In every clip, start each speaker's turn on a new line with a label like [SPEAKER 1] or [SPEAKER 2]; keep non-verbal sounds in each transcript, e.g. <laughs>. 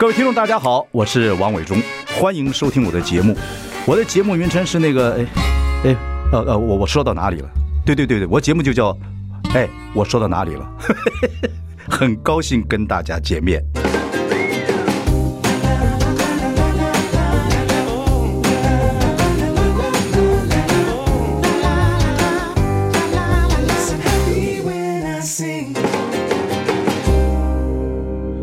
[SPEAKER 1] 各位听众，大家好，我是王伟忠，欢迎收听我的节目。我的节目名称是那个，哎，哎，呃呃，我我说到哪里了？对对对对，我节目就叫，哎，我说到哪里了？<laughs> 很高兴跟大家见面。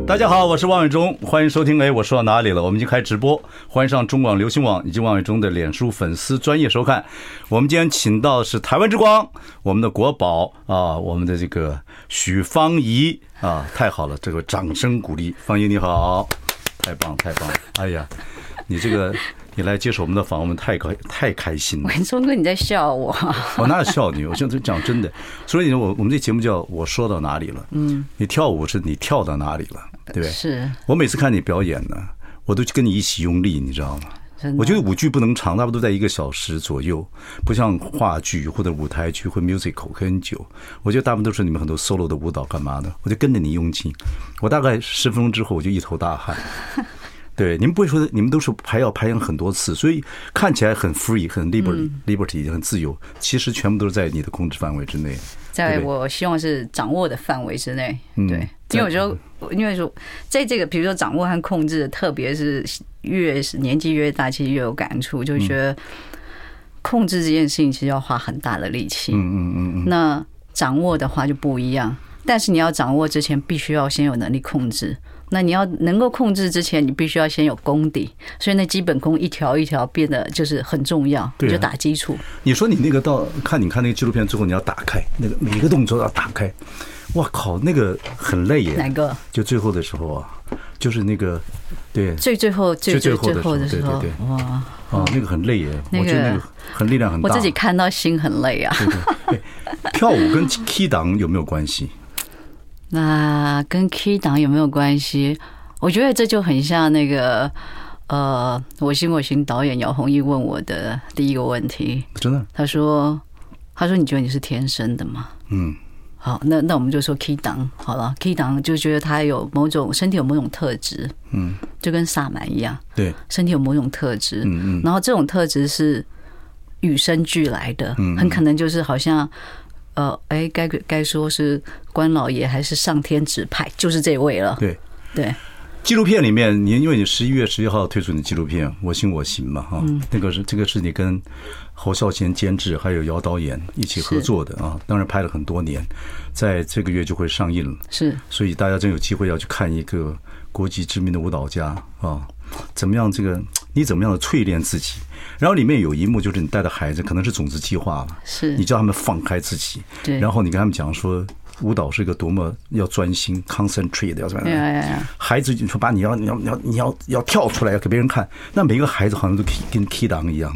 [SPEAKER 1] 大家好，我是王伟忠，欢迎收听。哎，我说到哪里了？我们已经开直播，欢迎上中广流行网以及王伟忠的脸书粉丝专业收看。我们今天请到的是台湾之光，我们的国宝啊，我们的这个许芳宜啊，太好了，这个掌声鼓励，芳宜你好，太棒太棒！哎呀，你这个。你来接受我们的访问，我们太开太开心了。
[SPEAKER 2] 伟忠哥，你在笑我？
[SPEAKER 1] 我哪有笑你？我现在讲真的。所以，我我们这节目叫我说到哪里了？嗯，你跳舞是你跳到哪里了？对不对？
[SPEAKER 2] 是。
[SPEAKER 1] 我每次看你表演呢，我都跟你一起用力，你知道
[SPEAKER 2] 吗？
[SPEAKER 1] 我觉得舞剧不能长，差不多在一个小时左右，不像话剧或者舞台剧或 musical 很久。我觉得大部分都是你们很多 solo 的舞蹈干嘛的，我就跟着你用劲。我大概十分钟之后，我就一头大汗。<laughs> 对，你们不会说你们都是排要排演很多次，所以看起来很 free、很 liberty、liberty 很自由，其实全部都是在你的控制范围之内。
[SPEAKER 2] 在我希望是掌握的范围之内。对，因为我觉得，因为说在这个比如说掌握和控制，特别是越是年纪越大，其实越有感触，就觉得控制这件事情其实要花很大的力气。嗯嗯嗯嗯。那掌握的话就不一样，但是你要掌握之前，必须要先有能力控制。那你要能够控制之前，你必须要先有功底，所以那基本功一条一条变得就是很重要，你就打基础。
[SPEAKER 1] 你说你那个到看你看那个纪录片之后，你要打开那个每一个动作要打开，哇靠，那个很累耶。
[SPEAKER 2] 哪个？
[SPEAKER 1] 就最后的时候啊，就是那个对
[SPEAKER 2] 最最后最最最后的时候，
[SPEAKER 1] 对对对，哇啊，那个很累耶，我觉得那个很力量很大。
[SPEAKER 2] 我自己看到心很累啊。
[SPEAKER 1] 对对，<laughs> 跳舞跟 key 档有没有关系？
[SPEAKER 2] 那跟 key 档有没有关系？我觉得这就很像那个呃，我行我行导演姚宏毅问我的第一个问题。
[SPEAKER 1] 真的？
[SPEAKER 2] 他说：“他说你觉得你是天生的吗？”嗯。好，那那我们就说 key 档好了。key 档就觉得他有某种身体有某种特质，嗯，就跟萨满一样，对，身体有某种特质，嗯嗯，然后这种特质是与生俱来的，嗯，很可能就是好像。呃，哎，该该说是关老爷还是上天指派，就是这位了。对对，
[SPEAKER 1] 纪录片里面，你因为你十一月十一号推出你纪录片《我行我行》嘛，哈，那个是这个是你跟侯孝贤监制还有姚导演一起合作的啊，当然拍了很多年，在这个月就会上映了。是，所以大家真有机会要去看一个国际知名的舞蹈家啊，怎么样这个。你怎么样的淬炼自己？然后里面有一幕就是你带的孩子，可能是种子计划了，是你叫他们放开自己，对，然后你跟他们讲说，舞蹈是一个多么要专心、concentrate 的要怎么样？孩子你说把你要你要你要你要要跳出来要给别人看，那每个孩子好像都跟 key 档一样，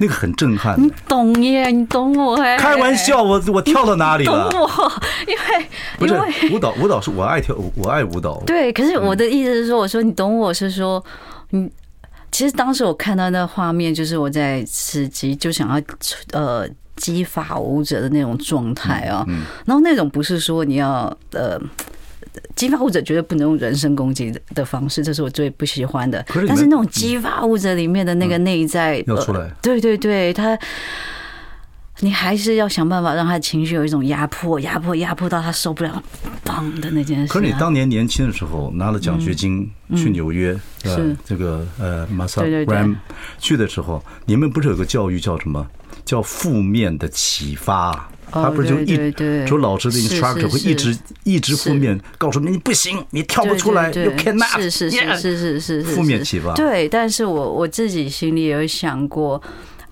[SPEAKER 1] 那个很震撼。
[SPEAKER 2] 你懂耶，你懂我哎。
[SPEAKER 1] 开玩笑，我我跳到哪里了？
[SPEAKER 2] 懂我，因为
[SPEAKER 1] 不是舞蹈，舞蹈是我爱跳，我爱舞蹈。
[SPEAKER 2] 对，可是我的意思是说，我说你懂我是说你。其实当时我看到那画面，就是我在吃鸡，就想要呃激发舞者的那种状态啊。然后那种不是说你要呃激发物者绝对不能用人身攻击的方式，这是我最不喜欢的。但是那种激发物者里面的那个内在
[SPEAKER 1] 要出来，
[SPEAKER 2] 对对对，他。你还是要想办法让他的情绪有一种压迫，压迫，压迫到他受不了，砰的那件事。
[SPEAKER 1] 可是你当年年轻的时候拿了奖学金去纽约，是这个呃，Martha Graham 去的时候，你们不是有个教育叫什么？叫负面的启发，他不是就一就老师的 instructor 会一直一直负面告诉你，你不行，你跳不出来，you cannot，
[SPEAKER 2] 是是是是是是
[SPEAKER 1] 负面启发。
[SPEAKER 2] 对，但是我我自己心里也有想过。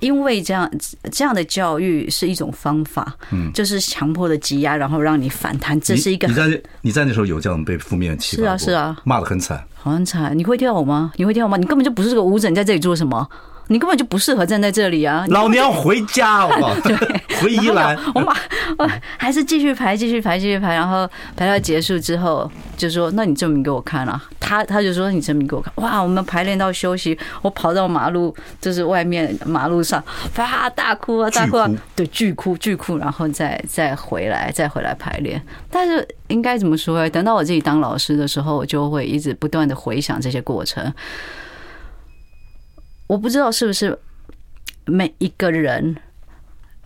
[SPEAKER 2] 因为这样这样的教育是一种方法，嗯，就是强迫的挤压，然后让你反弹，这是一个。
[SPEAKER 1] 你在你在那时候有这样被负面启发？
[SPEAKER 2] 是啊是啊，
[SPEAKER 1] 骂的很惨，
[SPEAKER 2] 很惨。你会跳舞吗？你会跳舞吗？你根本就不是个舞者，你在这里做什么？你根本就不适合站在这里啊！
[SPEAKER 1] 老娘回家好不好？<laughs> <laughs> 回宜兰，
[SPEAKER 2] 我马我还是继续排，继续排，继续排，然后排到结束之后，就说：“那你证明给我看啊。”他他就说：“你证明给我看。”哇，我们排练到休息，我跑到马路，就是外面马路上，哇，大哭啊，大哭啊，对，巨哭巨哭，然后再再回来，再回来排练。但是应该怎么说呢？等到我自己当老师的时候，我就会一直不断的回想这些过程。我不知道是不是每一个人。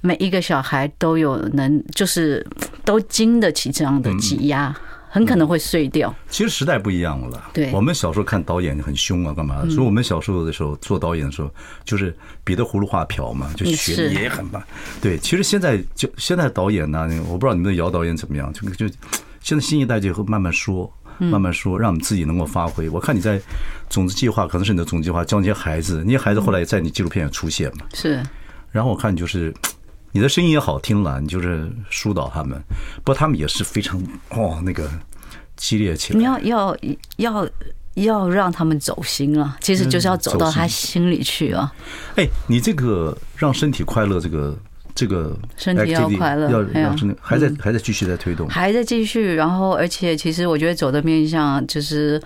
[SPEAKER 2] 每一个小孩都有能，就是都经得起这样的挤压，很可能会碎掉。
[SPEAKER 1] 其实时代不一样了。
[SPEAKER 2] 对，
[SPEAKER 1] 我们小时候看导演很凶啊，干嘛？所以我们小时候的时候做导演的时候，就是彼得葫芦画瓢嘛，就学的也很慢。对，其实现在就现在导演呢，我不知道你们的姚导演怎么样，就就现在新一代就会慢慢说，慢慢说，让我们自己能够发挥。我看你在种子计划，可能是你的种子计划教那些孩子，那些孩子后来也在你纪录片也出现嘛。
[SPEAKER 2] 是。然
[SPEAKER 1] 后我看你就是。你的声音也好听了，你就是疏导他们，不过他们也是非常哦那个激烈起来。
[SPEAKER 2] 你要要要要让他们走心啊，其实就是要走到他心里去啊。
[SPEAKER 1] 哎，你这个让身体快乐，这个这个
[SPEAKER 2] 身体要快乐，
[SPEAKER 1] 要要真的还在还在继续在推动，
[SPEAKER 2] 还在继续。然后，而且其实我觉得走的面向就是。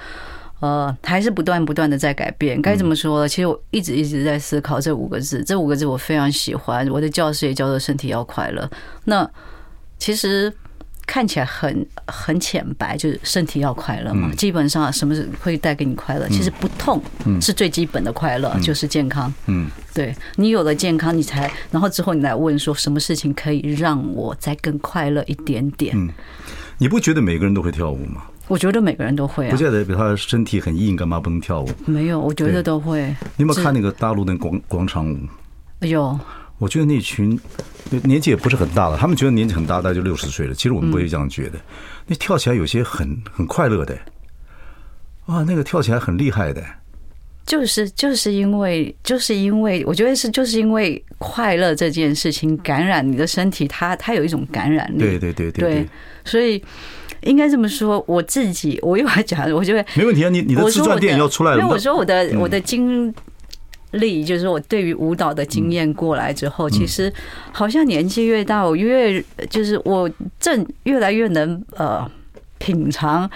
[SPEAKER 2] 呃，还是不断不断的在改变。该怎么说？其实我一直一直在思考这五个字。这五个字我非常喜欢。我的教室也叫做“身体要快乐”。那其实看起来很很浅白，就是身体要快乐嘛。基本上什么是会带给你快乐？其实不痛是最基本的快乐，就是健康。嗯，对，你有了健康，你才然后之后你来问说，什么事情可以让我再更快乐一点点？嗯，
[SPEAKER 1] 你不觉得每个人都会跳舞吗？
[SPEAKER 2] 我觉得每个人都会啊，
[SPEAKER 1] 不见得比他身体很硬，干嘛不能跳舞？
[SPEAKER 2] 没有，我觉得都会。
[SPEAKER 1] 你有没有看那个大陆的广广场舞？
[SPEAKER 2] 有。
[SPEAKER 1] 我觉得那群年纪也不是很大了，他们觉得年纪很大，大概就六十岁了。其实我们不会这样觉得。那跳起来有些很很快乐的，啊，那个跳起来很厉害的。
[SPEAKER 2] 就是就是因为就是因为我觉得是就是因为快乐这件事情感染你的身体，它它有一种感染力。
[SPEAKER 1] 对对对对对，
[SPEAKER 2] 所以。应该这么说，我自己我一会儿讲，我就会
[SPEAKER 1] 没问题啊。你你的自传电影要出来了，
[SPEAKER 2] 因为我说我的我的经历，就是我对于舞蹈的经验过来之后，其实好像年纪越大，我越就是我正越来越能呃品尝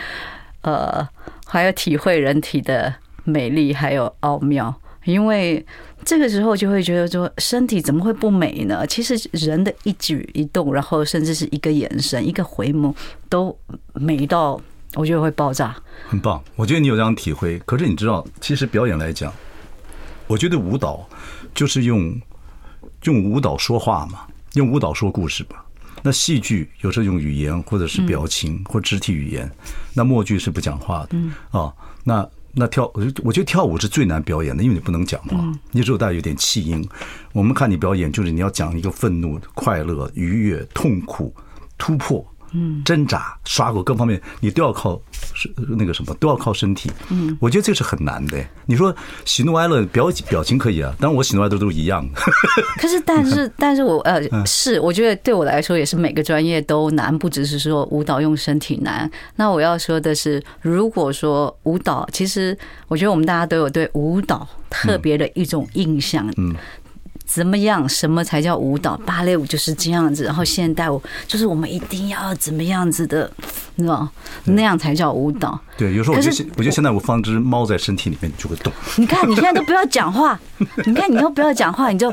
[SPEAKER 2] 呃，还有体会人体的美丽还有奥妙，因为。这个时候就会觉得说，身体怎么会不美呢？其实人的一举一动，然后甚至是一个眼神、一个回眸，都美到我觉得会爆炸。
[SPEAKER 1] 很棒，我觉得你有这样体会。可是你知道，其实表演来讲，我觉得舞蹈就是用用舞蹈说话嘛，用舞蹈说故事吧。那戏剧有时候用语言或者是表情或肢体语言，那默剧是不讲话的啊。那那跳，我觉我觉得跳舞是最难表演的，因为你不能讲话，你只有带有点气音。我们看你表演，就是你要讲一个愤怒、快乐、愉悦、痛苦、突破。嗯，挣扎、刷过各方面，你都要靠是那个什么，都要靠身体。嗯，我觉得这是很难的。你说喜怒哀乐表表情可以啊，当然我喜怒哀乐都是一样的。<laughs>
[SPEAKER 2] 可是，但是，但是我呃是，我觉得对我来说也是每个专业都难，不只是说舞蹈用身体难。那我要说的是，如果说舞蹈，其实我觉得我们大家都有对舞蹈特别的一种印象。嗯。怎么样？什么才叫舞蹈？芭蕾舞就是这样子，然后现代舞就是我们一定要怎么样子的，你知道？那样才叫舞蹈。
[SPEAKER 1] 对，有时候我觉得，我觉得现在我放只猫在身体里面就会动。<laughs>
[SPEAKER 2] 你看，你现在都不要讲话，你看，你都不要讲话，你就。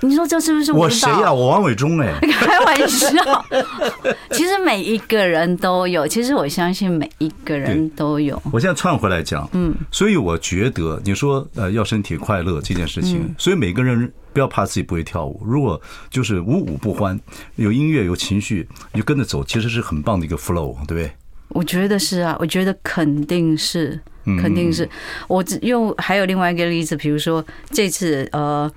[SPEAKER 2] 你说这是不是
[SPEAKER 1] 我谁呀？我王伟忠哎，<laughs>
[SPEAKER 2] 开玩笑。<laughs> 其实每一个人都有，其实我相信每一个人都有。
[SPEAKER 1] 我现在串回来讲，嗯，所以我觉得你说呃要身体快乐这件事情，所以每个人不要怕自己不会跳舞。如果就是无舞不欢，有音乐有情绪，你就跟着走，其实是很棒的一个 flow，对不对？
[SPEAKER 2] 我觉得是啊，我觉得肯定是，肯定是。我只用还有另外一个例子，比如说这次呃。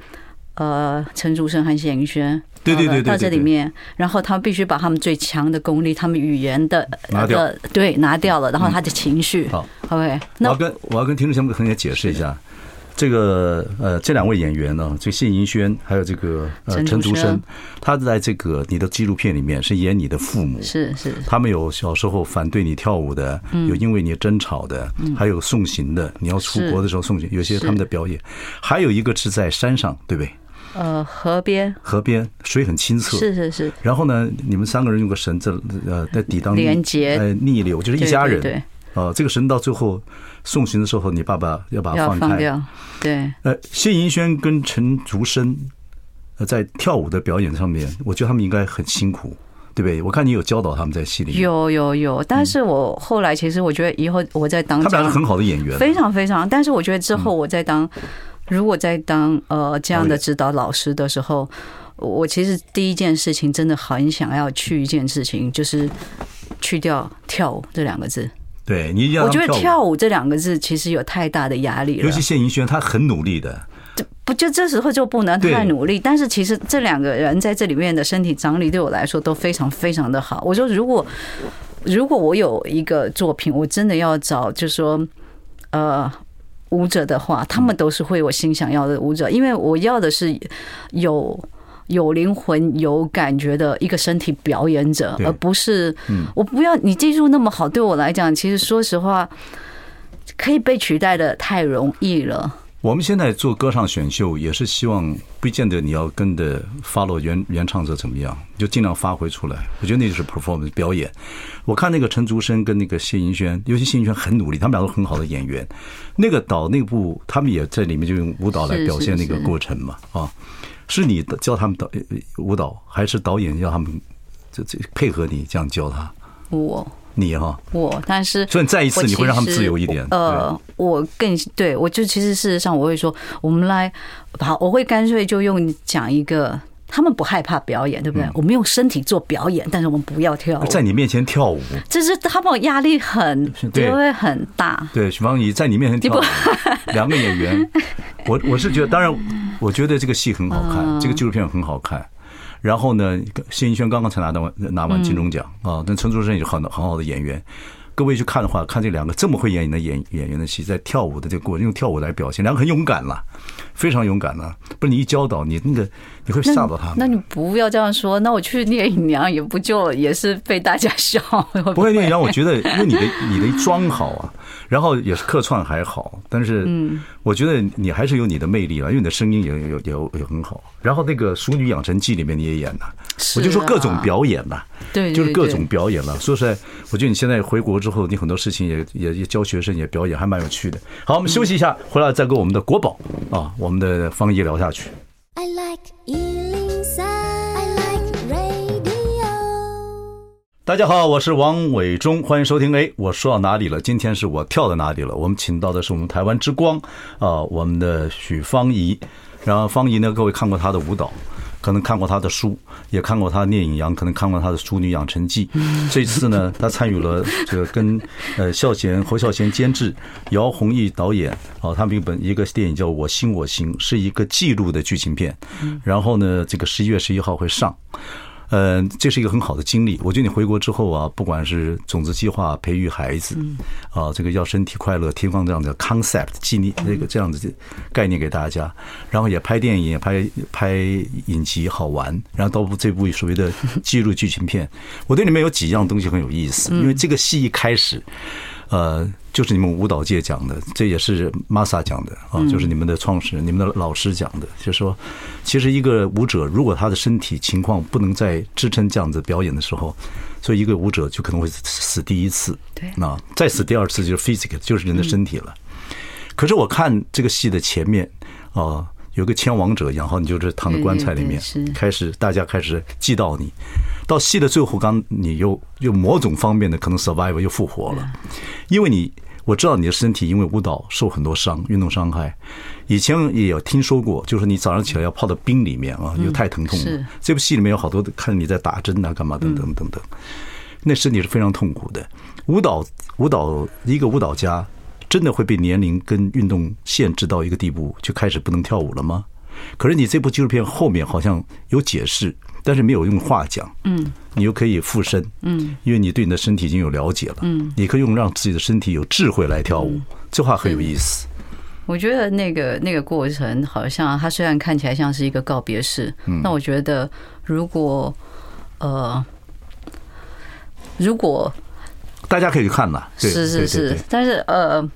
[SPEAKER 2] 呃，陈竹生和谢盈轩，
[SPEAKER 1] 对对对，
[SPEAKER 2] 到这里面，然后他们必须把他们最强的功力，他们语言的
[SPEAKER 1] 拿掉，
[SPEAKER 2] 对，拿掉了，然后他的情绪。好，OK。那
[SPEAKER 1] 我要跟我要跟听众朋友们解释一下，这个呃，这两位演员呢，这谢盈轩还有这个呃陈竹生，他在这个你的纪录片里面是演你的父母，
[SPEAKER 2] 是是，
[SPEAKER 1] 他们有小时候反对你跳舞的，有因为你争吵的，还有送行的，你要出国的时候送行，有些他们的表演，还有一个是在山上，对不对？
[SPEAKER 2] 呃，河边，
[SPEAKER 1] 河边水很清澈，
[SPEAKER 2] 是是是。
[SPEAKER 1] 然后呢，你们三个人用个绳子呃在抵挡
[SPEAKER 2] 连接，
[SPEAKER 1] 呃逆流，就是一家人。
[SPEAKER 2] 对，
[SPEAKER 1] 哦，这个绳到最后送行的时候，你爸爸要把它放开。
[SPEAKER 2] 对。
[SPEAKER 1] 呃，谢盈萱跟陈竹生呃在跳舞的表演上面，我觉得他们应该很辛苦，对不对？我看你有教导他们在戏里面。
[SPEAKER 2] 有有有，但是我后来其实我觉得以后我在当
[SPEAKER 1] 他们俩是很好的演员，
[SPEAKER 2] 非常非常。但是我觉得之后我在当。如果在当呃这样的指导老师的时候，我其实第一件事情真的很想要去一件事情，就是去掉跳舞这两个字。
[SPEAKER 1] 对，你
[SPEAKER 2] 我觉得跳舞这两个字其实有太大的压力了。
[SPEAKER 1] 尤其谢盈萱，她很努力的。
[SPEAKER 2] 不就这时候就不能太努力？但是其实这两个人在这里面的身体张力对我来说都非常非常的好。我说如果如果我有一个作品，我真的要找，就是说呃。舞者的话，他们都是会我心想要的舞者，因为我要的是有有灵魂、有感觉的一个身体表演者，而不是我不要你技术那么好。对我来讲，其实说实话，可以被取代的太容易了。
[SPEAKER 1] 我们现在做歌唱选秀，也是希望不见得你要跟着 follow 原原唱者怎么样，就尽量发挥出来。我觉得那就是 performance 表演。我看那个陈竹生跟那个谢盈萱，尤其谢盈萱很努力，他们俩都很好的演员。那个导那部，他们也在里面就用舞蹈来表现那个过程嘛。啊，是你教他们导舞蹈，还是导演要他们这这配合你这样教他？
[SPEAKER 2] 我。
[SPEAKER 1] 你哈，
[SPEAKER 2] 我，但是
[SPEAKER 1] 所以再一次你会让他们自由一点。
[SPEAKER 2] 呃，我更对我就其实事实上我会说，我们来好，我会干脆就用讲一个，他们不害怕表演，对不对？我们用身体做表演，但是我们不要跳舞，
[SPEAKER 1] 在你面前跳舞，
[SPEAKER 2] 这是他们压力很对会很大。对，
[SPEAKER 1] 许芳宜在你面前跳舞，<laughs> 两个演员，我我是觉得，当然，我觉得这个戏很好看，这个纪录片很好看。然后呢，谢盈萱刚刚才拿到拿完金钟奖啊，但陈楚生也是很很好的演员。各位去看的话，看这两个这么会演的演演员的戏，在跳舞的这个过程，用跳舞来表现，两个很勇敢了，非常勇敢了。不是你一教导你那个，你会吓到他们。
[SPEAKER 2] 那你不要这样说，那我去聂隐娘也不就也是被大家笑？
[SPEAKER 1] 不会聂隐娘，我觉得因为你的你的妆好啊。然后也是客串还好，但是我觉得你还是有你的魅力了，因为你的声音也有也也很好。然后那个《熟女养成记》里面你也演了，我就说各种表演了，
[SPEAKER 2] 对，
[SPEAKER 1] 就是各种表演了。说实在，我觉得你现在回国之后，你很多事情也也也教学生也表演，还蛮有趣的。好，我们休息一下，回来再跟我们的国宝啊，我们的方一聊下去。I like 大家好，我是王伟忠，欢迎收听。哎，我说到哪里了？今天是我跳到哪里了？我们请到的是我们台湾之光啊，我们的许芳怡。然后芳怡呢，各位看过她的舞蹈，可能看过他的书，也看过他的《聂隐娘》，可能看过他的《淑女养成记》。这次呢，他参与了这个跟 <laughs> 呃孝贤侯孝贤监制，姚宏毅导演啊，他们一本一个电影叫《我心我行》，是一个记录的剧情片。然后呢，这个十一月十一号会上。嗯，这是一个很好的经历。我觉得你回国之后啊，不管是种子计划培育孩子，啊，这个要身体快乐，提供这样的 concept，纪念这个这样子的概念给大家，然后也拍电影，也拍拍影集，好玩。然后到这部所谓的记录剧情片，我对里面有几样东西很有意思，因为这个戏一开始。呃，就是你们舞蹈界讲的，这也是 Masa 讲的啊，就是你们的创始人、你们的老师讲的，就是说，其实一个舞者如果他的身体情况不能再支撑这样子表演的时候，所以一个舞者就可能会死第一次，对，那再死第二次就是 physical，就是人的身体了。可是我看这个戏的前面啊。有个千王者，然后你就是躺在棺材里面，开始大家开始祭悼你。到戏的最后，刚你又又某种方面的可能 survive 又复活了，因为你我知道你的身体因为舞蹈受很多伤，运动伤害。以前也有听说过，就是你早上起来要泡到冰里面啊，又太疼痛了。这部戏里面有好多看你在打针啊，干嘛等等等等，那身体是非常痛苦的。舞蹈舞蹈一个舞蹈家。真的会被年龄跟运动限制到一个地步，就开始不能跳舞了吗？可是你这部纪录片后面好像有解释，但是没有用话讲。嗯，你又可以附身。嗯，因为你对你的身体已经有了解了。嗯，你可以用让自己的身体有智慧来跳舞，这话很有意思。
[SPEAKER 2] 我觉得那个那个过程好像，它虽然看起来像是一个告别式，那我觉得如果呃，如果
[SPEAKER 1] 大家可以去看嘛，
[SPEAKER 2] 是是是，但是呃。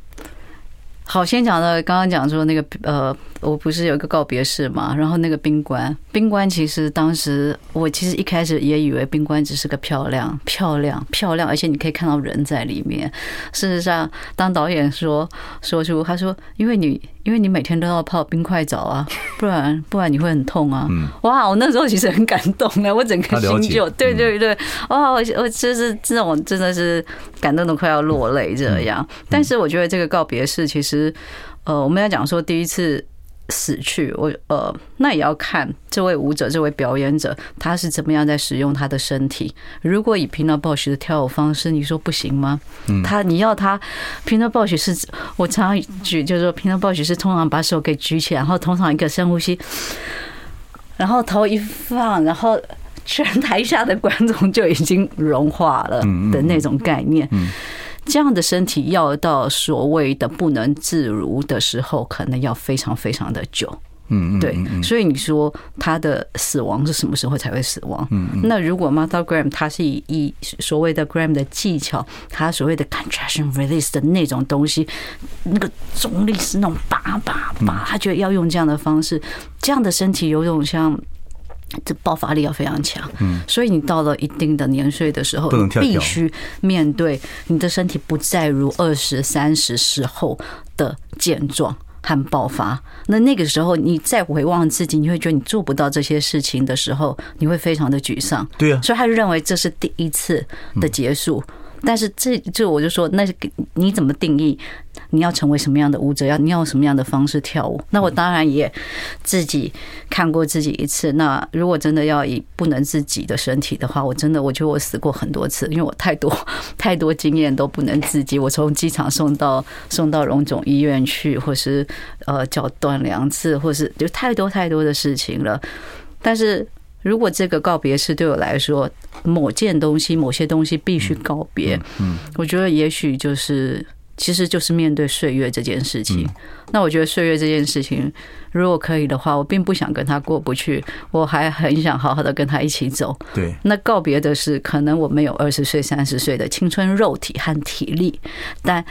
[SPEAKER 2] 好，先讲到刚刚讲说那个呃，我不是有一个告别式嘛，然后那个宾馆，宾馆其实当时我其实一开始也以为宾馆只是个漂亮、漂亮、漂亮，而且你可以看到人在里面。事实上，当导演说说出他说，因为你因为你每天都要泡冰块澡啊，<laughs> 不然不然你会很痛啊。哇，我那时候其实很感动的，我整个心就对对对，哇，我我就是这种真的是感动的快要落泪这样。但是我觉得这个告别式其实。呃，我们要讲说第一次死去，我呃，那也要看这位舞者、这位表演者他是怎么样在使用他的身体。如果以 Pina Bausch 的跳舞方式，你说不行吗？他你要他 Pina Bausch 是，我常常举就是说 Pina Bausch 是通常把手给举起来，然后通常一个深呼吸，然后头一放，然后全台下的观众就已经融化了的那种概念。这样的身体要到所谓的不能自如的时候，可能要非常非常的久。嗯，对。所以你说他的死亡是什么时候才会死亡？嗯，那如果 Martha Graham 他是以以所谓的 Graham 的技巧，他所谓的 contraction release 的那种东西，那个重力是那种叭叭叭，他觉得要用这样的方式，这样的身体有种像。这爆发力要非常强，嗯，所以你到了一定的年岁的时候，你必须面对你的身体不再如二十三十时候的健壮和爆发。那那个时候，你再回望自己，你会觉得你做不到这些事情的时候，你会非常的沮丧。对啊，所以他就认为这是第一次的结束。但是这就我就说，那你怎么定义？你要成为什么样的舞者？要你要什么样的方式跳舞？那我当然也自己看过自己一次。那如果真的要以不能自己的身体的话，我真的我觉得我死过很多次，因为我太多 <laughs> 太多经验都不能自己。我从机场送到送到荣总医院去，或是呃脚断两次，或是就太多太多的事情了。但是如果这个告别是对我来说，某件东西、某些东西必须告别，嗯，我觉得也许就是。其实就是面对岁月这件事情。那我觉得岁月这件事情，如果可以的话，我并不想跟他过不去，我还很想好好的跟他一起走。对。那告别的是，可能我没有二十岁、三十岁的青春肉体和体力，但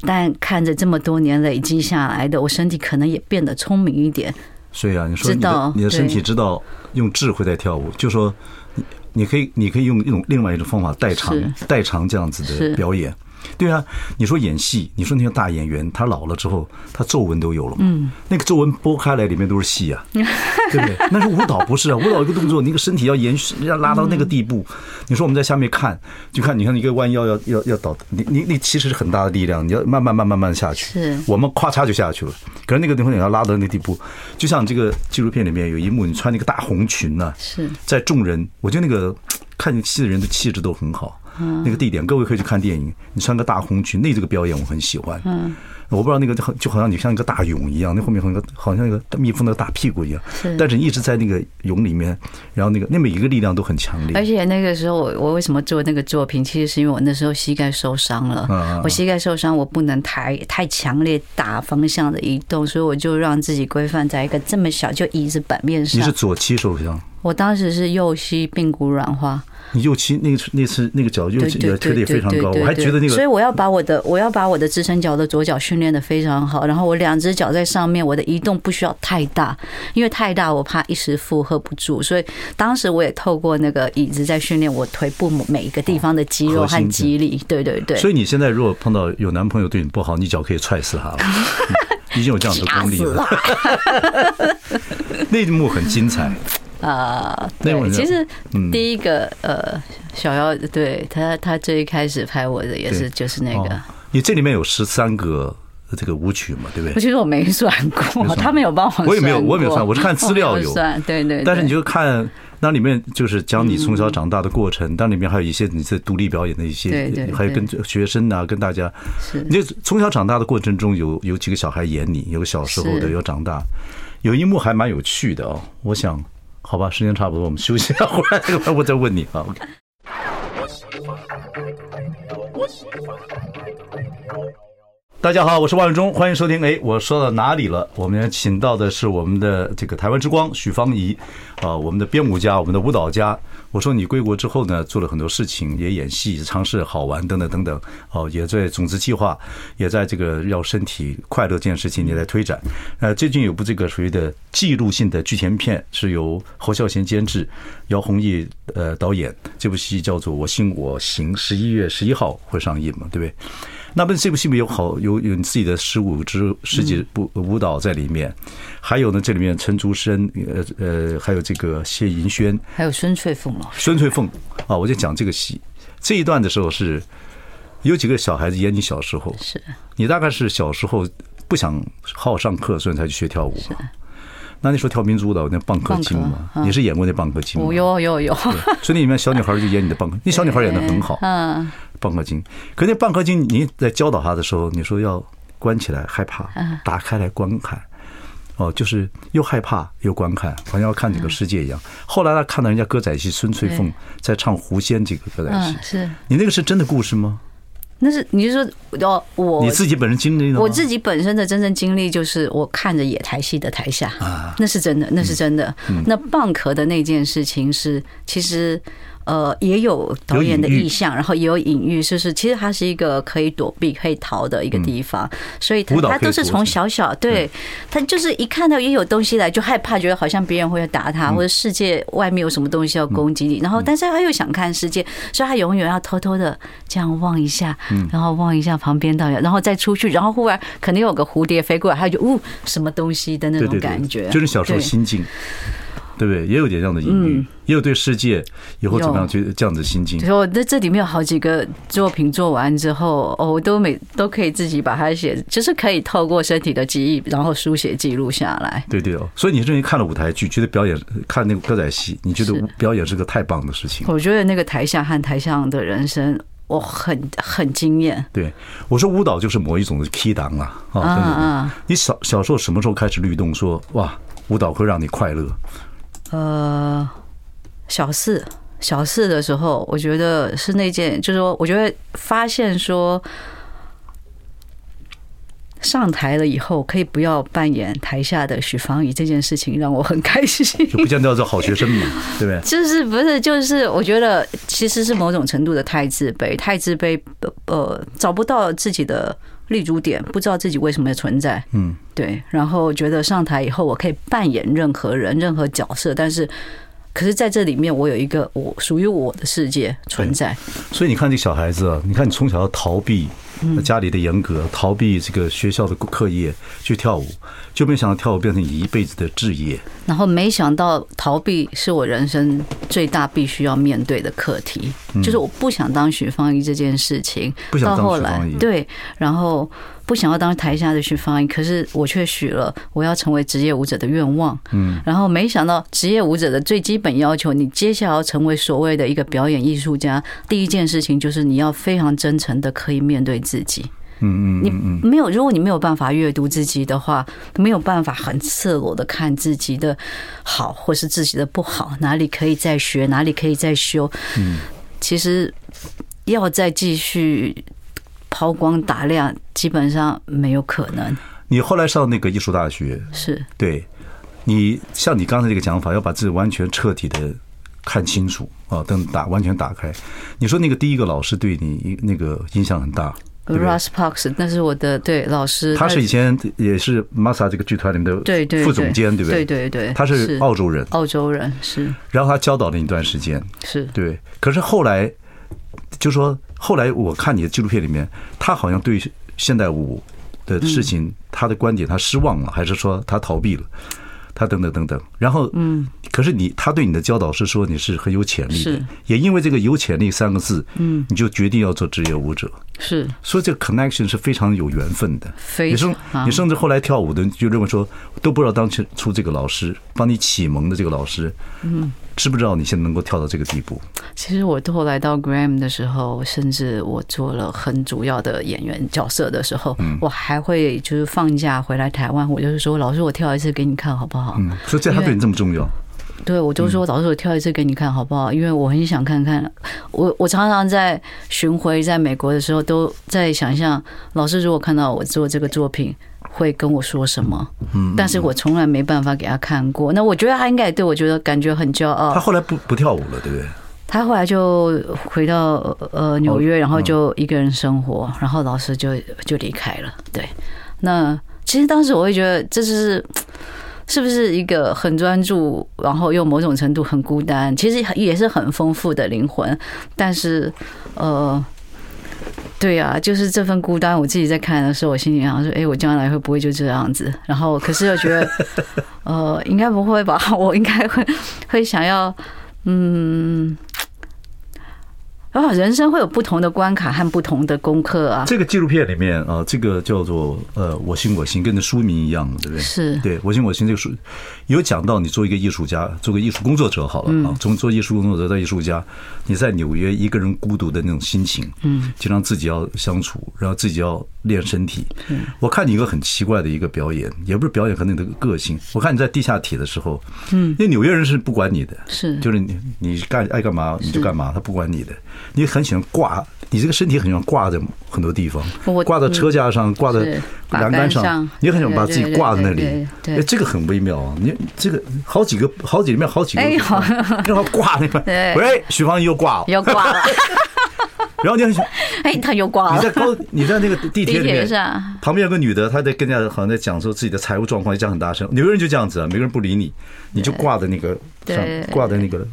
[SPEAKER 2] 但看着这么多年累积下来的，我身体可能也变得聪明一点。所以啊，你说你的你的身体知道用智慧在跳舞，就说你你可以你可以用一种另外一种方法代偿代偿这样子的表演。对啊，你说演戏，你说那些大演员，他老了之后，他皱纹都有了嘛？嗯，那个皱纹剥开来，里面都是戏啊，<laughs> 对不对？那是舞蹈不是啊，舞蹈一个动作，那个身体要延续，要拉到那个地步。你说我们在下面看，就看，你看一个弯腰要要要倒，你你你其实是很大的力量，你要慢慢慢慢慢下去。是，我们咔嚓就下去了。可是那个地方你要拉到那个地步，就像这个纪录片里面有一幕，你穿那个大红裙呢，是在众人，我觉得那个看戏的人的气质都很好。那个地点，各位可以去看电影。你穿个大红裙，那这个表演我很喜欢。嗯，我不知道那个就好像你像一个大蛹一样，那后面好像好像一个蜜蜂的大屁股一样。是，但是你一直在那个蛹里面，然后那个那每一个力量都很强烈。而且那个时候我我为什么做那个作品？其实是因为我那时候膝盖受伤了。嗯，我膝盖受伤，我不能太太强烈大方向的移动，所以我就让自己规范在一个这么小就椅子板面上。你是左膝受伤？我当时是右膝髌骨软化。你右膝那个那次那个脚右膝的推的也非常高，我还觉得那个，所以我要把我的我要把我的支撑脚的左脚训练的非常好，然后我两只脚在上面，我的移动不需要太大，因为太大我怕一时负荷不住，所以当时我也透过那个椅子在训练我腿部每一个地方的肌肉和肌力，对对对。所以你现在如果碰到有男朋友对你不好，你脚可以踹死他了，已经有这样的功力了。<laughs> <laughs> 那一幕很精彩。啊，对，其实第一个呃，小妖对他，他最一开始拍我的也是就是那个。你这里面有十三个这个舞曲嘛，对不对？其实我没算过，他们有帮我算。我也没有，我也没有算，我是看资料 <laughs> 有算，对对。但是你就看那里面就是讲你从小长大的过程，当里面还有一些你在独立表演的一些，还有跟学生啊，跟大家。是。你从小长大的过程中有有几个小孩演你，有小时候的，有长大，有一幕还蛮有趣的哦，我想。好吧，时间差不多，我们休息一下，<laughs> 回来我再问你啊。OK。
[SPEAKER 1] 大家好，我是万忠，欢迎收听。哎，我说到哪里了？我们请到的是我们的这个台湾之光许芳宜啊，我们的编舞家，我们的舞蹈家。我说你归国之后呢，做了很多事情，也演戏，尝试好玩等等等等。哦，也在种子计划，也在这个要身体快乐这件事情也在推展。呃，最近有部这个属于的记录性的剧情片，是由侯孝贤监制，姚宏毅呃导演。这部戏叫做《我心我行》，十一月十一号会上映嘛，对不对？那么这部戏里面有好有有你自己的十五支十几部舞蹈在里面，还有呢，这里面陈竹生呃呃，还有这个谢银轩，
[SPEAKER 2] 还有孙翠凤老师。
[SPEAKER 1] 孙翠凤啊，我就讲这个戏。这一段的时候是有几个小孩子演你小时候，
[SPEAKER 2] 是。
[SPEAKER 1] 你大概是小时候不想好好上课，所以才去学跳舞嘛。那你说跳民族舞蹈那蚌壳精嘛？你是演过那蚌壳精吗？
[SPEAKER 2] 有有有。
[SPEAKER 1] 所以里面小女孩就演你的蚌壳，<laughs> 那小女孩演的很好。嗯。蚌壳精，可那蚌壳精，你在教导他的时候，你说要关起来害怕，打开来观看，哦，就是又害怕又观看，好像要看整个世界一样。后来他看到人家歌仔戏孙翠凤在唱《狐仙》这个歌仔戏，
[SPEAKER 2] 是
[SPEAKER 1] 你那个是真的故事吗？
[SPEAKER 2] 那是你是说哦，我
[SPEAKER 1] 你自己本身经历的，
[SPEAKER 2] 我自己本身的真正经历就是我看着野台戏的台下，那是真的，那是真的。那蚌壳的那件事情是其实。呃，也有导演的意向，然后也有隐喻，就是其实它是一个可以躲避、可以逃的一个地方，所以它它都是从小小，对，他就是一看到也有东西来就害怕，觉得好像别人会打他，或者世界外面有什么东西要攻击你，然后但是他又想看世界，所以他永远要偷偷的这样望一下，然后望一下旁边到，然后再出去，然后忽然可能有个蝴蝶飞过来，他就呜什么东西的那种感觉，
[SPEAKER 1] 就是小时候心境。对不对？也有点这样的隐喻，嗯、也有对世界以后怎么样去这样子心境。
[SPEAKER 2] 我那这里面有好几个作品做完之后，哦，我都每都可以自己把它写，就是可以透过身体的记忆，然后书写记录下来。
[SPEAKER 1] 对对哦，所以你认为看了舞台剧，觉得表演看那个歌仔戏，你觉得表演是个太棒的事情？
[SPEAKER 2] 我觉得那个台下和台上的人生，我很很惊艳。
[SPEAKER 1] 对，我说舞蹈就是某一种的 key 档啊啊啊！你小小时候什么时候开始律动说哇，舞蹈会让你快乐？
[SPEAKER 2] 呃，小四小四的时候，我觉得是那件，就是说，我觉得发现说，上台了以后可以不要扮演台下的许芳宜这件事情，让我很开心。<laughs>
[SPEAKER 1] 就不见得做好学生嘛，<laughs> 对不对？
[SPEAKER 2] 就是不是，就是我觉得其实是某种程度的太自卑，太自卑，呃，找不到自己的。立足点，不知道自己为什么存在，嗯，对，然后觉得上台以后我可以扮演任何人、任何角色，但是，可是在这里面我有一个我属于我的世界存在。
[SPEAKER 1] 所以你看这小孩子啊，你看你从小要逃避。家里的严格，逃避这个学校的课业，去跳舞，就没想到跳舞变成你一辈子的志业。
[SPEAKER 2] 然后没想到逃避是我人生最大必须要面对的课题，就是我不想当许芳宜这件事情。
[SPEAKER 1] 不想当许芳宜，
[SPEAKER 2] 对，然后。不想要当台下的去发音，可是我却许了我要成为职业舞者的愿望。嗯，然后没想到职业舞者的最基本要求，你接下来要成为所谓的一个表演艺术家，第一件事情就是你要非常真诚的可以面对自己。嗯嗯，你没有，如果你没有办法阅读自己的话，没有办法很赤裸的看自己的好或是自己的不好，哪里可以再学，哪里可以再修。嗯，其实要再继续。抛光打亮，基本上没有可能。
[SPEAKER 1] 你后来上那个艺术大学，
[SPEAKER 2] 是
[SPEAKER 1] 对，你像你刚才这个讲法，要把自己完全彻底的看清楚啊，灯打完全打开。你说那个第一个老师对你那个影响很大
[SPEAKER 2] ，Russ Parks，那是我的对老师，
[SPEAKER 1] 他是以前也是 Masa 这个剧团里面的对对副总监，对不对？
[SPEAKER 2] 对对对，
[SPEAKER 1] 他是澳洲人，
[SPEAKER 2] 澳洲人是。
[SPEAKER 1] 然后他教导了你一段时间，
[SPEAKER 2] 是
[SPEAKER 1] 对。可是后来就说。后来我看你的纪录片里面，他好像对现代舞的事情，他的观点他失望了，还是说他逃避了？他等等等等。然后，嗯，可是你他对你的教导是说你是很有潜力的，也因为这个有潜力三个字，嗯，你就决定要做职业舞者。
[SPEAKER 2] 是，
[SPEAKER 1] 所以这个 connection 是非常有缘分的。你甚你甚至后来跳舞的就认为说，都不知道当初出这个老师帮你启蒙的这个老师，嗯。知不知道你现在能够跳到这个地步？
[SPEAKER 2] 其实我后来到 Graham 的时候，甚至我做了很主要的演员角色的时候，我还会就是放假回来台湾，我就是说，老师，我跳一次给你看好不好？
[SPEAKER 1] 嗯，所以这还对你这么重要？
[SPEAKER 2] 对，我就说老师，我跳一次给你看好不好？因为我很想看看。我我常常在巡回在美国的时候，都在想象老师如果看到我做这个作品，会跟我说什么。嗯，但是我从来没办法给他看过。那我觉得他应该也对我觉得感觉很骄傲。
[SPEAKER 1] 他后来不不跳舞了，对不对？
[SPEAKER 2] 他后来就回到呃纽约，然后就一个人生活，然后老师就就离开了。对，那其实当时我会觉得这是。是不是一个很专注，然后又某种程度很孤单？其实也是很丰富的灵魂，但是，呃，对呀、啊，就是这份孤单。我自己在看的时候，我心里想说：“哎，我将来会不会就这样子？”然后，可是又觉得，<laughs> 呃，应该不会吧？我应该会会想要，嗯。啊，人生会有不同的关卡和不同的功课啊。
[SPEAKER 1] 这个纪录片里面啊，这个叫做呃，我心我行，跟那书名一样，对不对？
[SPEAKER 2] 是
[SPEAKER 1] 对，我心我行这个书有讲到你做一个艺术家，做个艺术工作者好了啊，从做艺术工作者到艺术家，你在纽约一个人孤独的那种心情，嗯，经常自己要相处，然后自己要练身体。嗯，我看你一个很奇怪的一个表演，也不是表演，可能你的个性。我看你在地下铁的时候，嗯，因为纽约人是不管你的，
[SPEAKER 2] 是
[SPEAKER 1] 就是你你干爱干嘛你就干嘛，他不管你的。你很喜欢挂，你这个身体很喜欢挂在很多地方，挂在车架上，挂在栏杆上，你很喜欢把自己挂在那里。哎，这个很微妙啊！你这个好几个，好几里面好几个，哎呦，然后挂那块。<laughs> 喂，许芳宜又挂了，
[SPEAKER 2] 又挂了。<laughs>
[SPEAKER 1] 然后你很喜欢，<laughs>
[SPEAKER 2] 哎，他又挂了。
[SPEAKER 1] 你在高，你在那个地 <laughs> 铁里面，旁边有个女的，她在跟人家好像在讲说自己的财务状况，讲很大声。纽约人就这样子啊，每个人不理你，你就挂在那个上，挂在那个。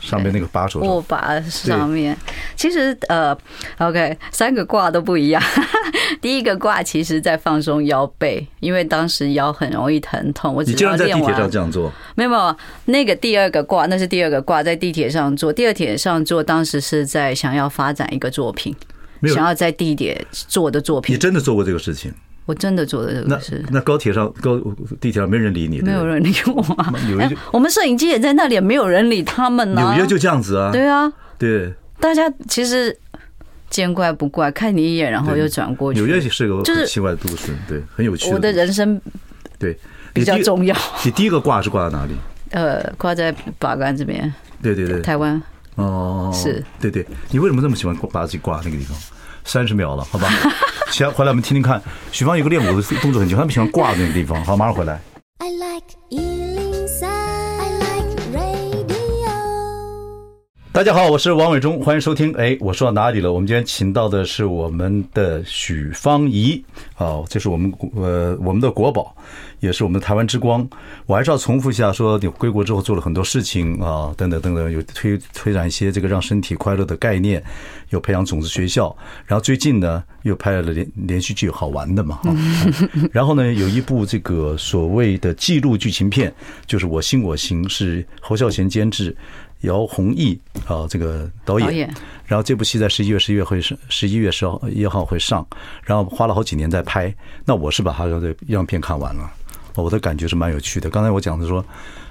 [SPEAKER 1] 上面那个把手
[SPEAKER 2] 握把上面，其实呃，OK，三个挂都不一样。<laughs> 第一个挂其实在放松腰背，因为当时腰很容易疼痛。我只
[SPEAKER 1] 你经常在地铁上这样做？
[SPEAKER 2] 没有没有，那个第二个挂那是第二个挂，在地铁上做。第二铁上做，当时是在想要发展一个作品，想要在地铁做的作品。
[SPEAKER 1] 你真的做过这个事情？
[SPEAKER 2] 我真的做的这个事。
[SPEAKER 1] 那高铁上、高地铁上没人理你，
[SPEAKER 2] 没有人理我。纽约，我们摄影机也在那里，也没有人理他们呢。
[SPEAKER 1] 纽约就这样子啊。
[SPEAKER 2] 对啊，
[SPEAKER 1] 对。
[SPEAKER 2] 大家其实见怪不怪，看你一眼，然后又转过去。
[SPEAKER 1] 纽约是个很奇怪的都市，对，很有趣。
[SPEAKER 2] 我的人生
[SPEAKER 1] 对
[SPEAKER 2] 比较重要。
[SPEAKER 1] 你第一个挂是挂在哪里？<laughs>
[SPEAKER 2] 呃，挂在把杆这边。对
[SPEAKER 1] 对对，
[SPEAKER 2] 台湾。
[SPEAKER 1] 哦，
[SPEAKER 2] 是。对
[SPEAKER 1] 对，你为什么这么喜欢把自己挂那个地方？三十秒了，好吧。<laughs> 行，回来我们听听看。许芳有个练舞的动作很强，他们喜欢挂那个地方。好，马上回来。I like 大家好，我是王伟忠，欢迎收听。哎，我说到哪里了？我们今天请到的是我们的许芳宜。好，这是我们呃我们的国宝。也是我们的台湾之光，我还是要重复一下，说你归国之后做了很多事情啊，等等等等，有推推展一些这个让身体快乐的概念，有培养种子学校，然后最近呢又拍了连连续剧，好玩的嘛，<laughs> 然后呢有一部这个所谓的记录剧情片，就是我心我行，是侯孝贤监制，姚弘毅啊这个导演，然后这部戏在十一月十一月会上，十一月十一号会上，然后花了好几年在拍，那我是把它的样片看完了。我的感觉是蛮有趣的。刚才我讲的说，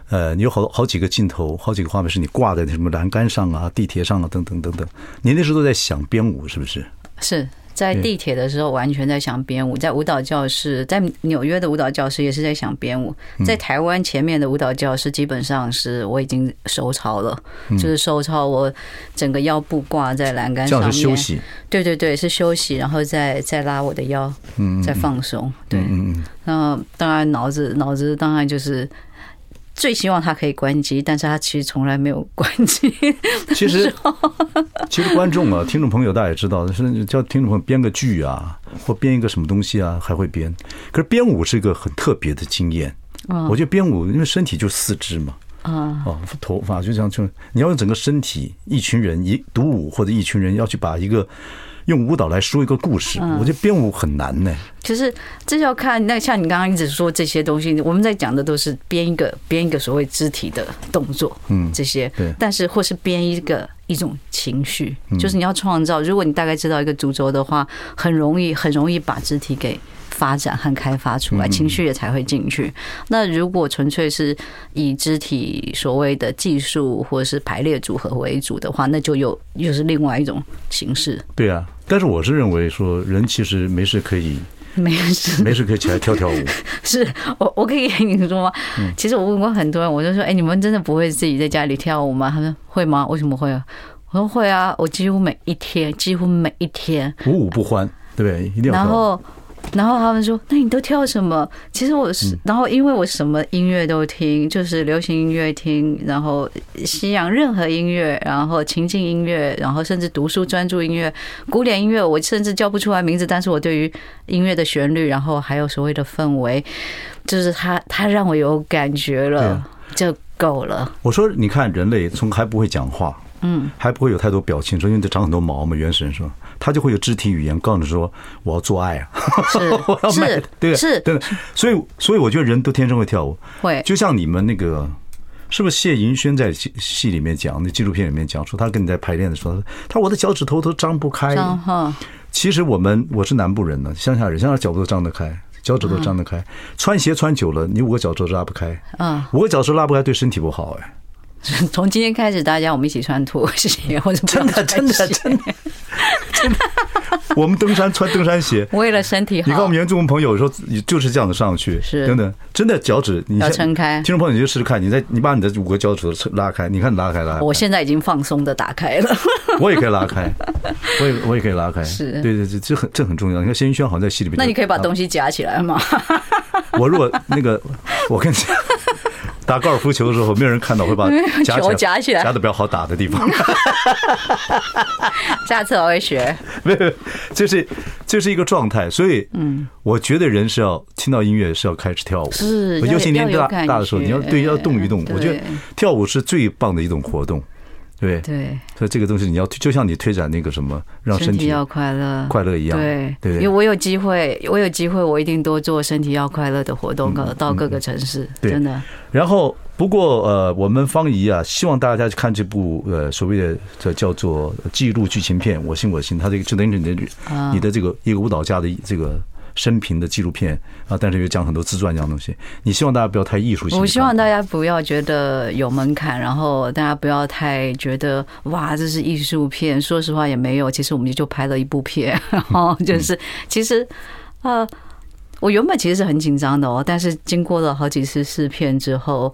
[SPEAKER 1] 呃，你有好好几个镜头，好几个画面是你挂在那什么栏杆上啊、地铁上啊，等等等等。你那时候都在想编舞，是不是？
[SPEAKER 2] 是。在地铁的时候，完全在想编舞；在舞蹈教室，在纽约的舞蹈教室也是在想编舞；在台湾前面的舞蹈教室，基本上是我已经收操了，就是收操，我整个腰部挂在栏杆上面，
[SPEAKER 1] 休息。
[SPEAKER 2] 对对对，是休息，然后再再拉我的腰，再放松。对，那当然脑子脑子当然就是。最希望他可以关机，但是他其实从来没有关机。
[SPEAKER 1] 其实，<laughs> 其实观众啊，听众朋友大家也知道，是叫听众朋友编个剧啊，或编一个什么东西啊，还会编。可是编舞是一个很特别的经验。我觉得编舞，因为身体就四肢嘛，啊，哦，头发就这样，就你要用整个身体，一群人一独舞，或者一群人要去把一个。用舞蹈来说一个故事，我觉得编舞很难呢。
[SPEAKER 2] 其实这就要看那像你刚刚一直说这些东西，我们在讲的都是编一个编一个所谓肢体的动作，嗯，这些。对。但是或是编一个一种情绪，就是你要创造。如果你大概知道一个主轴的话，很容易很容易把肢体给。发展和开发出来，情绪也才会进去。那如果纯粹是以肢体所谓的技术或者是排列组合为主的话，那就又又是另外一种形式。
[SPEAKER 1] 对啊，但是我是认为说，人其实没事可以
[SPEAKER 2] 没事，
[SPEAKER 1] 没事可以起来跳跳舞。<laughs>
[SPEAKER 2] 是我，我可以跟你说吗？其实我问过很多人，我就说，哎，你们真的不会自己在家里跳舞吗？他说会吗？为什么会啊？我说会啊，我几乎每一天，几乎每一天，
[SPEAKER 1] 无舞不欢，对不对？一定要。
[SPEAKER 2] 然后。然后他们说：“那你都跳什么？”其实我是，然后因为我什么音乐都听，就是流行音乐听，然后西洋任何音乐，然后情境音乐，然后甚至读书专注音乐、古典音乐，我甚至叫不出来名字，但是我对于音乐的旋律，然后还有所谓的氛围，就是它，它让我有感觉了，就够了。
[SPEAKER 1] 我说，你看人类从还不会讲话，嗯，还不会有太多表情，说因为得长很多毛嘛，原始人说。他就会有肢体语言，告诉你说我要做爱啊，
[SPEAKER 2] 是 <laughs> 是，
[SPEAKER 1] 对是，对，所以所以我觉得人都天生会跳舞，
[SPEAKER 2] 会，
[SPEAKER 1] 就像你们那个，是不是谢盈萱在戏戏里面讲，那纪录片里面讲说，他跟你在排练的时候，他我的脚趾头都张不开。其实我们我是南部人呢，乡下人，乡下脚都张得开，脚趾头张得开，穿鞋穿久了，你五个脚趾头拉不开，嗯，五个脚趾头拉不开对身体不好哎。<laughs>
[SPEAKER 2] 从今天开始，大家我们一起穿拖鞋，或者
[SPEAKER 1] 真的真的真的真的，<laughs> 我们登山穿登山鞋，
[SPEAKER 2] 为了身体好。
[SPEAKER 1] 你看我们原住民朋友有时候就是这样子上去，
[SPEAKER 2] 是
[SPEAKER 1] 等等真的脚趾你
[SPEAKER 2] 要撑开。
[SPEAKER 1] 听众朋友你就试试看，你在你把你的五个脚趾头拉开，你看你拉开拉开。
[SPEAKER 2] 我现在已经放松的打开了，<laughs>
[SPEAKER 1] 我也可以拉开，我也我也可以拉开。
[SPEAKER 2] 是对
[SPEAKER 1] 对对，这很这很重要。你看谢云轩好像在戏里面，
[SPEAKER 2] 那你可以把东西夹起来吗？
[SPEAKER 1] 我如果那个，我跟你讲。打高尔夫球的时候，没有人看到会把
[SPEAKER 2] 球夹起来，
[SPEAKER 1] 夹的比较好打的地方。
[SPEAKER 2] 下次我会学。<laughs>
[SPEAKER 1] 没有，这是这是一个状态，所以嗯，我觉得人是要听到音乐是要开始跳舞，
[SPEAKER 2] 是，
[SPEAKER 1] 尤其年纪大大的时候，你要对要动一动。我觉得跳舞是最棒的一种活动。对对，所以这个东西你要就像你推展那个什么，让身体
[SPEAKER 2] 要快乐
[SPEAKER 1] 快乐一样。对对，因
[SPEAKER 2] 为我有机会，我有机会，我一定多做身体要快乐的活动，到各个城市，真的。
[SPEAKER 1] 然后，不过呃，我们方怡啊，希望大家去看这部呃所谓的这叫做记录剧情片《我心我心》，它这个就等于你的你的这个一个舞蹈家的这个。生平的纪录片啊，但是又讲很多自传这样东西。你希望大家不要太艺术性。
[SPEAKER 2] 我希望大家不要觉得有门槛，然后大家不要太觉得哇，这是艺术片。说实话也没有，其实我们就拍了一部片，然后就是其实呃，我原本其实是很紧张的哦，但是经过了好几次试片之后，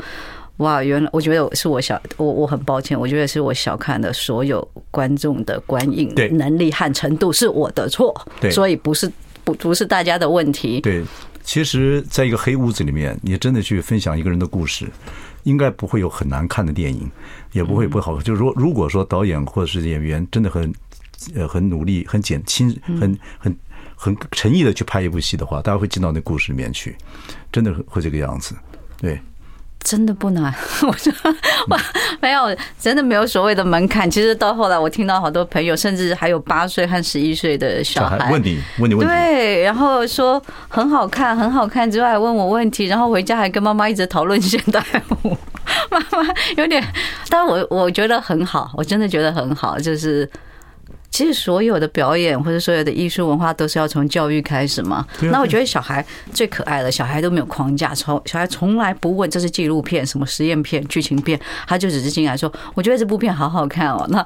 [SPEAKER 2] 哇，原来我觉得是我小我我很抱歉，我觉得是我小看了所有观众的观影能力和程度是我的错，对，所以不是。不是大家的问题。
[SPEAKER 1] 对，其实，在一个黑屋子里面，你真的去分享一个人的故事，应该不会有很难看的电影，也不会不好。就如，如果说导演或者是演员真的很呃很努力、很简轻、很很很诚意的去拍一部戏的话，大家会进到那故事里面去，真的会这个样子。对。
[SPEAKER 2] 真的不难，<laughs> 我说哇，没有，真的没有所谓的门槛。其实到后来，我听到好多朋友，甚至还有八岁和十一岁的小孩
[SPEAKER 1] 问你问你问题，
[SPEAKER 2] 对，然后说很好看，很好看之外，问我问题，然后回家还跟妈妈一直讨论现代舞。妈妈有点，但我我觉得很好，我真的觉得很好，就是。其实所有的表演或者所有的艺术文化都是要从教育开始嘛。那我觉得小孩最可爱了，小孩都没有框架，从小孩从来不问这是纪录片、什么实验片、剧情片，他就只是进来说：“我觉得这部片好好看哦。”那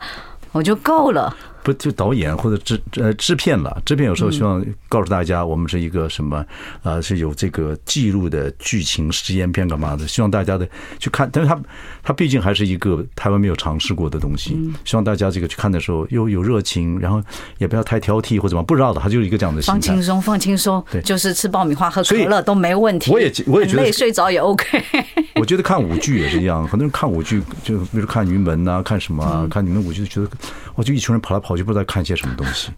[SPEAKER 2] 我就够了。
[SPEAKER 1] 不就导演或者制呃制片了？制片有时候希望告诉大家，我们是一个什么啊？是有这个记录的剧情实验片干嘛的？希望大家的去看，但是他他毕竟还是一个台湾没有尝试过的东西。希望大家这个去看的时候又有热情，然后也不要太挑剔或者怎么不知道的，他就是一个这样的心态。
[SPEAKER 2] 放轻松，放轻松，对，就是吃爆米花、喝可乐都没问题。
[SPEAKER 1] 我也我也觉得
[SPEAKER 2] 累睡着也 OK。<laughs>
[SPEAKER 1] 我觉得看舞剧也是一样，很多人看舞剧就比如看云门啊，看什么啊，看你们舞剧就觉得。我就一群人跑来跑去，不知道在看些什么东西。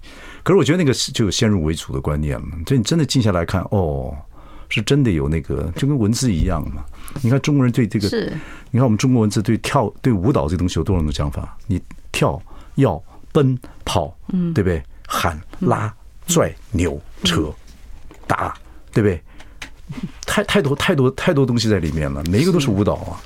[SPEAKER 1] 可是我觉得那个就有先入为主的观念了。就你真的静下来看，哦，是真的有那个，就跟文字一样嘛。你看中国人对这个，是你看我们中国文字对跳、对舞蹈这东西有多少种讲法？你跳、要、奔、跑，嗯，对不对？喊、拉、拽、扭、扯、打，对不对？太太多太多太多东西在里面了，每一个都是舞蹈啊。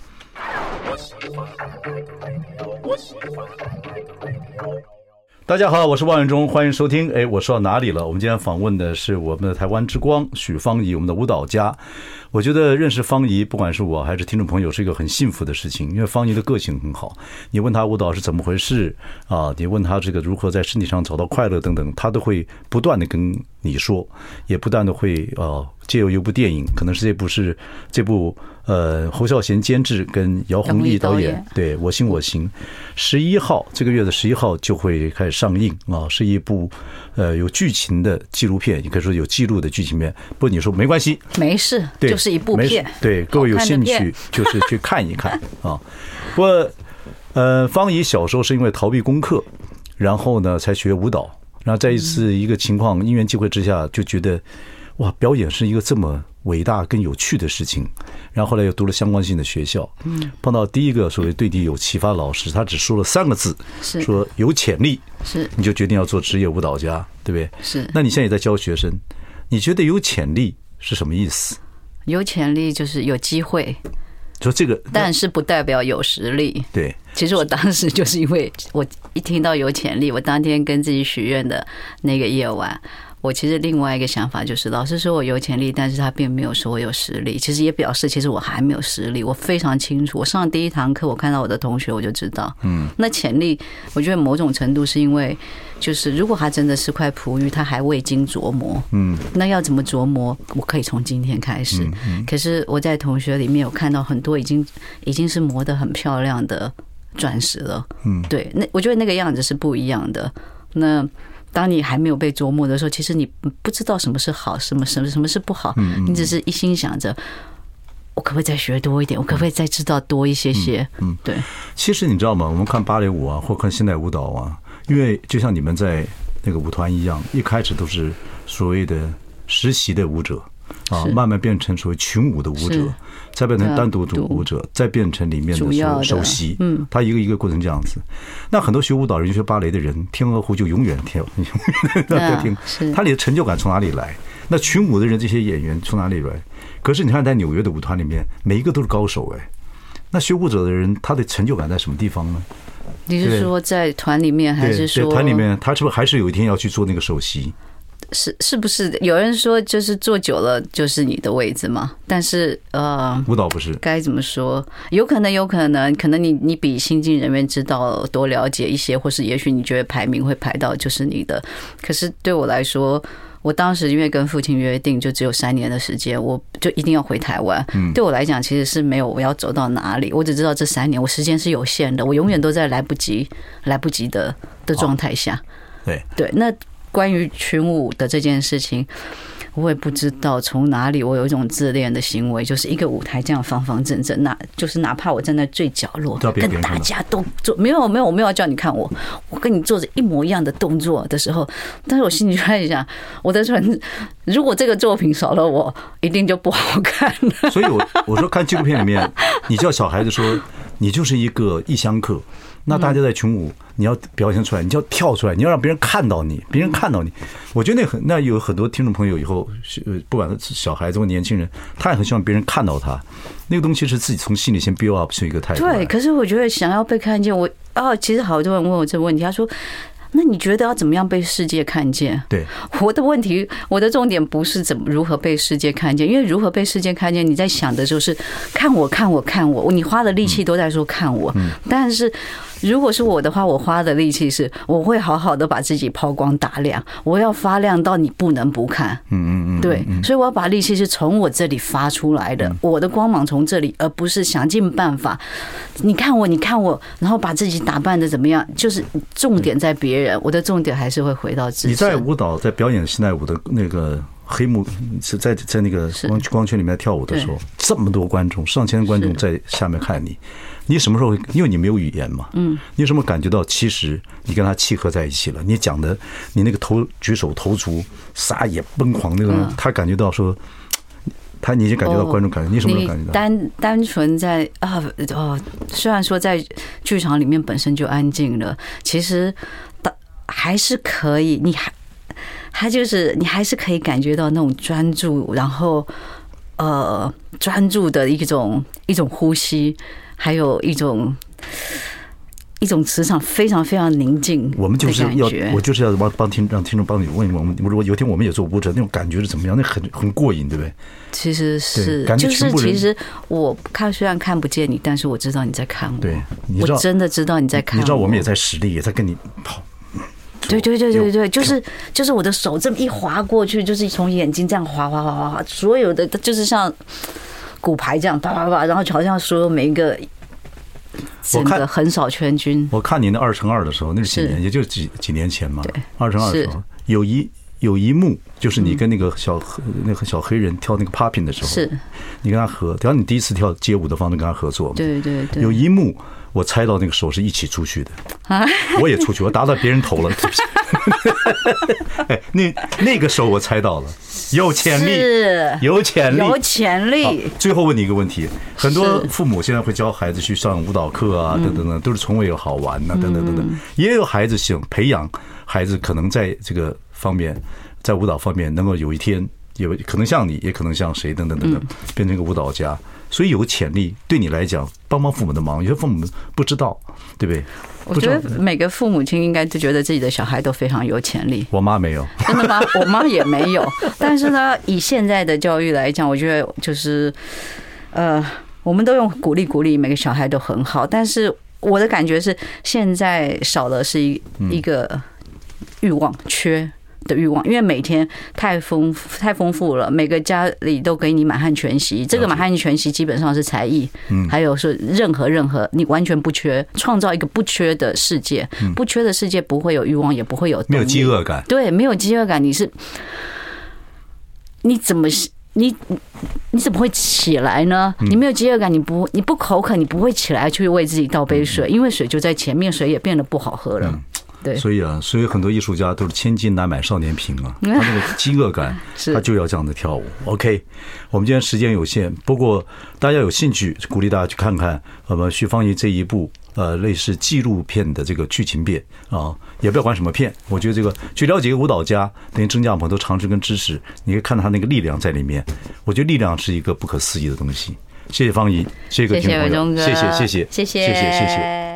[SPEAKER 1] 大家好，我是万永忠，欢迎收听。哎，我说到哪里了？我们今天访问的是我们的台湾之光许芳宜，我们的舞蹈家。我觉得认识芳宜，不管是我还是听众朋友，是一个很幸福的事情，因为芳宜的个性很好。你问她舞蹈是怎么回事啊？你问她这个如何在身体上找到快乐等等，她都会不断的跟你说，也不断的会呃借由一部电影，可能是这部是这部呃侯孝贤监制跟姚宏毅导演，对我行我行，十一号这个月的十一号就会开始上映啊，是一部呃有剧情的纪录片，也可以说有记录的剧情片。不过你说没关系，
[SPEAKER 2] 没事，对。是一部片，
[SPEAKER 1] 对各位有兴趣 <laughs> 就是去看一看啊。不过，呃，方怡小时候是因为逃避功课，然后呢才学舞蹈，然后在一次一个情况因缘际会之下，就觉得哇，表演是一个这么伟大跟有趣的事情。然后后来又读了相关性的学校，嗯，碰到第一个所谓对你有启发老师，他只说了三个字，是说有潜力，是你就决定要做职业舞蹈家，对不对？是。那你现在也在教学生，你觉得有潜力是什么意思？
[SPEAKER 2] 有潜力就是有机会，
[SPEAKER 1] 说这个，
[SPEAKER 2] 但是不代表有实力。
[SPEAKER 1] 对，
[SPEAKER 2] 其实我当时就是因为我一听到有潜力，我当天跟自己许愿的那个夜晚。我其实另外一个想法就是，老师说我有潜力，但是他并没有说我有实力。其实也表示，其实我还没有实力。我非常清楚，我上第一堂课，我看到我的同学，我就知道，嗯，那潜力，我觉得某种程度是因为，就是如果他真的是块璞玉，他还未经琢磨，嗯，那要怎么琢磨？我可以从今天开始。可是我在同学里面有看到很多已经已经是磨得很漂亮的钻石了，嗯，对，那我觉得那个样子是不一样的。那。当你还没有被琢磨的时候，其实你不知道什么是好，什么什么什么是不好。你只是一心想着，我可不可以再学多一点？我可不可以再知道多一些些？嗯，对。
[SPEAKER 1] 其实你知道吗？我们看芭蕾舞啊，或看现代舞蹈啊，因为就像你们在那个舞团一样，一开始都是所谓的实习的舞者。啊，慢慢变成所谓群舞的舞者，再变成单独的舞者，再变成里面的首席。嗯，他一个一个过程这样子。那很多学舞蹈人、学芭蕾的人，天鹅湖就永远跳，永远听。<laughs> 他里的成就感从哪里来？那群舞的人，这些演员从哪里来？可是你看，在纽约的舞团里面，每一个都是高手哎。那学舞者的人，他的成就感在什么地方呢？
[SPEAKER 2] 你是说在团里面，还是说
[SPEAKER 1] 团里面？他是不是还是有一天要去做那个首席？
[SPEAKER 2] 是是不是有人说就是坐久了就是你的位置嘛？但是呃，
[SPEAKER 1] 舞蹈不是
[SPEAKER 2] 该怎么说？有可能，有可能，可能你你比新进人员知道多了解一些，或是也许你觉得排名会排到就是你的。可是对我来说，我当时因为跟父亲约定就只有三年的时间，我就一定要回台湾。嗯，对我来讲其实是没有我要走到哪里，我只知道这三年我时间是有限的，我永远都在来不及来不及的的状态下。
[SPEAKER 1] 对
[SPEAKER 2] 对，那。关于群舞的这件事情，我也不知道从哪里，我有一种自恋的行为，就是一个舞台这样方方正正，那就是哪怕我站在最角落，跟大家都做，没有没有，我没有要叫你看我，我跟你做着一模一样的动作的时候，但是我心里就在想，我的船，如果这个作品少了我，一定就不好看了。
[SPEAKER 1] 所以我我说看纪录片里面，你叫小孩子说，你就是一个异乡客。那大家在群舞，你要表现出来，你就要跳出来，你要让别人看到你，别人看到你。我觉得那很，那有很多听众朋友以后，不管是小孩子或年轻人，他也很希望别人看到他。那个东西是自己从心里先 build up 是一个态度。
[SPEAKER 2] 对，可是我觉得想要被看见，我哦，其实好多人问我这个问题，他说。那你觉得要怎么样被世界看见？
[SPEAKER 1] 对，
[SPEAKER 2] 我的问题，我的重点不是怎么如何被世界看见，因为如何被世界看见，你在想的就是看我，看我，看我，你花的力气都在说看我，但是。如果是我的话，我花的力气是，我会好好的把自己抛光打亮，我要发亮到你不能不看。嗯嗯嗯，对，所以我要把力气是从我这里发出来的，我的光芒从这里，而不是想尽办法。你看我，你看我，然后把自己打扮的怎么样？就是重点在别人，我的重点还是会回到自己。
[SPEAKER 1] 你在舞蹈，在表演现代舞的那个黑幕，是在在那个光光圈里面跳舞的时候，这么多观众，上千观众在下面看你。你什么时候？因为你没有语言嘛，嗯，你有什么感觉到？其实你跟他契合在一起了。你讲的，你那个头举手投足撒野疯狂那种，他感觉到说，他你已经感觉到观众感觉，你什么时候感觉到？
[SPEAKER 2] 单单纯在啊哦，虽然说在剧场里面本身就安静了，其实还是可以，你还他就是你还是可以感觉到那种专注，然后呃专注的一种一种呼吸。还有一种一种磁场非常非常宁静。
[SPEAKER 1] 我们就是要，我就是要帮帮听让听众帮你问我们，如果有一天我们也做舞者，那种感觉是怎么样？那很很过瘾，对不对？
[SPEAKER 2] 其实是，就是其实我看虽然看不见你，但是我知道你在看我。
[SPEAKER 1] 对，
[SPEAKER 2] 我真的知道你在看我。
[SPEAKER 1] 你知道我们也在实力，也在跟你跑。
[SPEAKER 2] 对对对对对，就是就是我的手这么一划过去，就是从眼睛这样划划划划划，所有的就是像骨牌这样啪啪啪，然后好像所有每一个。整个横扫全军。
[SPEAKER 1] 我看你那二乘二的时候，那是几年，也就几几年前嘛。二乘二的时候，有一有一幕，就是你跟那个小黑那个小黑人跳那个 popping 的时候，
[SPEAKER 2] 是
[SPEAKER 1] 你跟他合，只要你第一次跳街舞的方式跟他合作
[SPEAKER 2] 嘛。对对对。
[SPEAKER 1] 有一幕，我猜到那个时候是一起出去的，我也出去，我打到别人头了。<laughs> 哎，那那个时候我猜到了，有潜力，有潜力，
[SPEAKER 2] 有潜力。
[SPEAKER 1] 最后问你一个问题：很多父母现在会教孩子去上舞蹈课啊，等等等，都是从为有好玩呐，等等等等。也有孩子想培养孩子，可能在这个方面，在舞蹈方面，能够有一天，有可能像你，也可能像谁，等等等等，变成一个舞蹈家。所以有潜力，对你来讲，帮帮父母的忙，有些父母不知道，对不对？
[SPEAKER 2] 我觉得每个父母亲应该都觉得自己的小孩都非常有潜力。
[SPEAKER 1] 我妈没有，
[SPEAKER 2] 真的吗？<laughs> 我妈也没有。但是呢，以现在的教育来讲，我觉得就是，呃，我们都用鼓励鼓励，每个小孩都很好。但是我的感觉是，现在少了是一一个欲望缺。的欲望，因为每天太丰太丰富了，每个家里都给你满汉全席。这个满汉全席基本上是才艺，嗯，还有是任何任何你完全不缺，创造一个不缺的世界，不缺的世界不会有欲望，也不会有
[SPEAKER 1] 没有饥饿感。
[SPEAKER 2] 对，没有饥饿感，你是你怎么你你怎么会起来呢？你没有饥饿感，你不你不口渴，你不会起来去为自己倒杯水，因为水就在前面，水也变得不好喝了。对，所
[SPEAKER 1] 以啊，所以很多艺术家都是千金难买少年贫啊。<laughs> 他那个饥饿感，他就要这样的跳舞。OK，我们今天时间有限，不过大家有兴趣，鼓励大家去看看我们徐芳怡这一部呃类似纪录片的这个剧情片啊，也不要管什么片，我觉得这个去了解一个舞蹈家，等于增加我们的常识跟知识，你可以看到他那个力量在里面。我觉得力量是一个不可思议的东西。谢谢芳怡，谢谢各位听众朋友，谢谢谢谢谢谢谢谢。